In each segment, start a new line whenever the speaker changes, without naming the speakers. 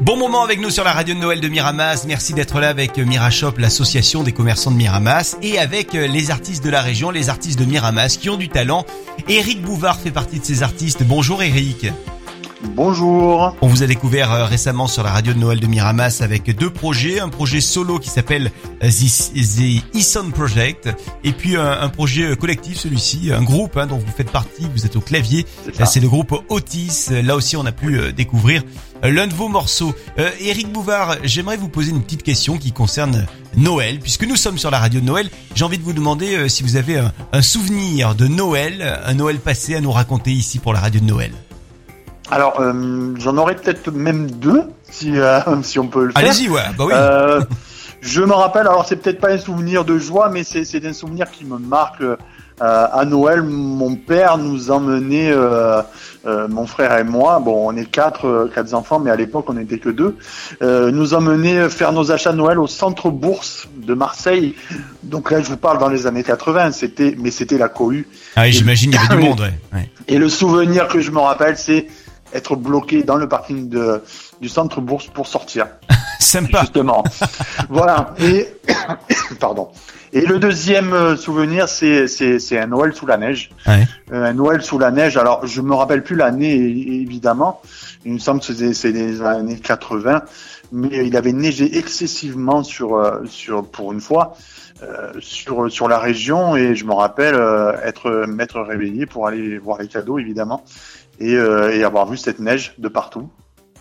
Bon moment avec nous sur la radio de Noël de Miramas. Merci d'être là avec Mirashop, l'association des commerçants de Miramas, et avec euh, les artistes de la région, les artistes de Miramas qui ont du talent. Eric Bouvard fait partie de ces artistes. Bonjour Eric.
Bonjour.
On vous a découvert euh, récemment sur la radio de Noël de Miramas avec deux projets, un projet solo qui s'appelle euh, The, E-Sound Project et puis un, projet euh, collectif celui-ci, un groupe hein, dont vous faites partie, vous êtes au clavier,
C'est
le groupe Otis. Là aussi on a pu euh, découvrir euh, l'un de vos morceaux. Euh, Eric Bouvard, j'aimerais vous poser une petite question qui concerne Noël, puisque nous sommes sur la radio de Noël. J'ai envie de vous demander euh, si vous avez un, un souvenir de Noël, un Noël passé à nous raconter ici pour la radio de Noël.
Alors, euh, j'en aurais peut-être même deux, si, euh, si on peut le faire.
Allez-y, ouais, bah oui.
Je me rappelle, alors c'est peut-être pas un souvenir de joie, mais c'est c'est un souvenir qui me marque. Euh, à Noël, mon père nous emmenait, euh, euh, mon frère et moi, bon, on est quatre, euh, quatre enfants, mais à l'époque on n'était que deux, euh, nous emmenait faire nos achats de Noël au centre bourse de Marseille. Donc là, je vous parle dans les années 80, c'était, mais c'était la cohue.
Ah oui, j'imagine il y avait du
Oui.
monde, ouais. ouais.
Et le souvenir que je me rappelle, c'est être bloqué dans le parking de, du centre bourse pour sortir.
Sympa.
Justement. voilà. Et pardon. Et le deuxième euh, souvenir, c'est un Noël sous la neige.
Ouais.
Euh, un Noël sous la neige. Alors, je me rappelle plus l'année évidemment. Il me semble que c'est des années 80, mais il avait neigé excessivement sur euh, sur pour une fois. euh, sur sur la région et je me rappelle euh, être m'être réveillé pour aller voir les cadeaux évidemment et, et avoir vu cette neige de partout.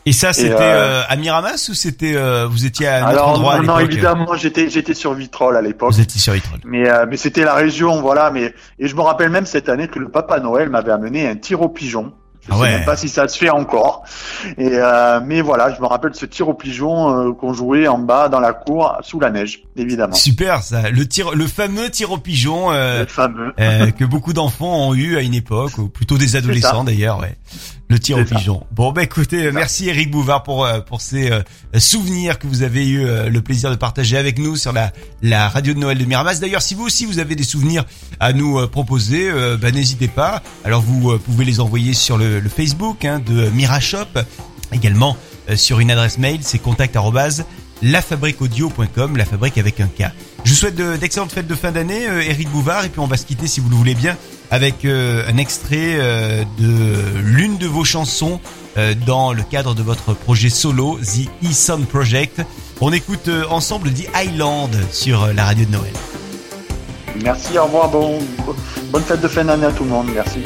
Et ça, c'était
euh,
euh, à Miramas ou c'était euh, vous étiez à un autre endroit à
non, non,
l'époque
évidemment j'étais j'étais sur Vitrolles à l'époque.
Vous étiez sur Itrol.
Mais, euh, mais c'était la région, voilà. Mais et je me rappelle même cette année que le Papa Noël m'avait amené un tir au pigeon. Je
Ah
sais
ouais.
même pas si ça se fait encore. Et euh, mais voilà, je me rappelle ce tir au pigeon euh, qu'on jouait en bas dans la cour sous la neige, évidemment.
Super ça, le tir, le fameux tir au pigeon euh,
Le fameux.
euh, que beaucoup d'enfants ont eu à une époque, ou plutôt des adolescents d'ailleurs. Ouais. Le tir au
ça.
pigeon. Bon bah écoutez, merci Eric Bouvard pour euh, pour ces euh, souvenirs que vous avez eu euh, le plaisir de partager avec nous sur la la radio de Noël de Miramas. D'ailleurs, si vous aussi vous avez des souvenirs à nous euh, proposer, bah, n'hésitez pas. Alors vous pouvez les envoyer sur le, le Facebook hein, de Mirashop, également sur une adresse mail, c'est contact arobase lafabriqueaudio.com, la fabrique avec un K. Je vous souhaite de- d'excellentes fêtes de fin d'année, euh, Eric Bouvard, et puis on va se quitter si vous le voulez bien avec euh, un extrait euh, de l'une de vos chansons euh, dans le cadre de votre projet solo, The E-Sound Project. On écoute euh, ensemble The Island sur euh, la radio de Noël.
Merci, au revoir, bon, bonne fête de fin d'année à tout le monde, merci.